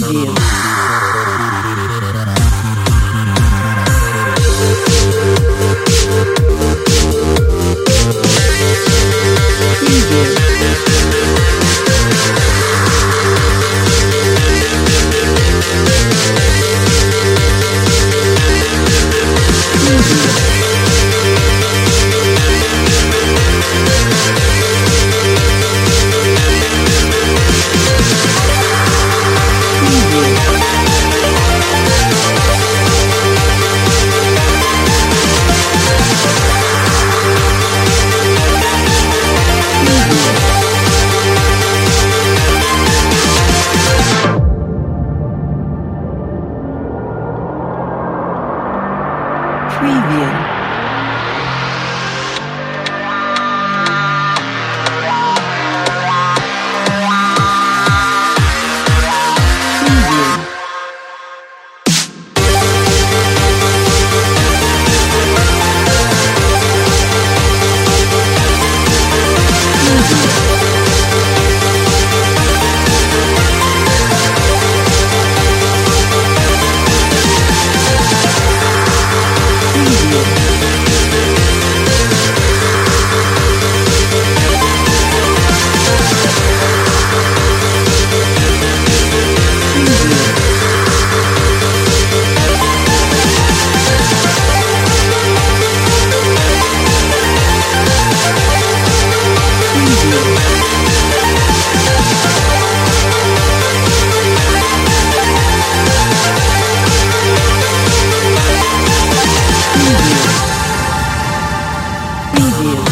Bee You.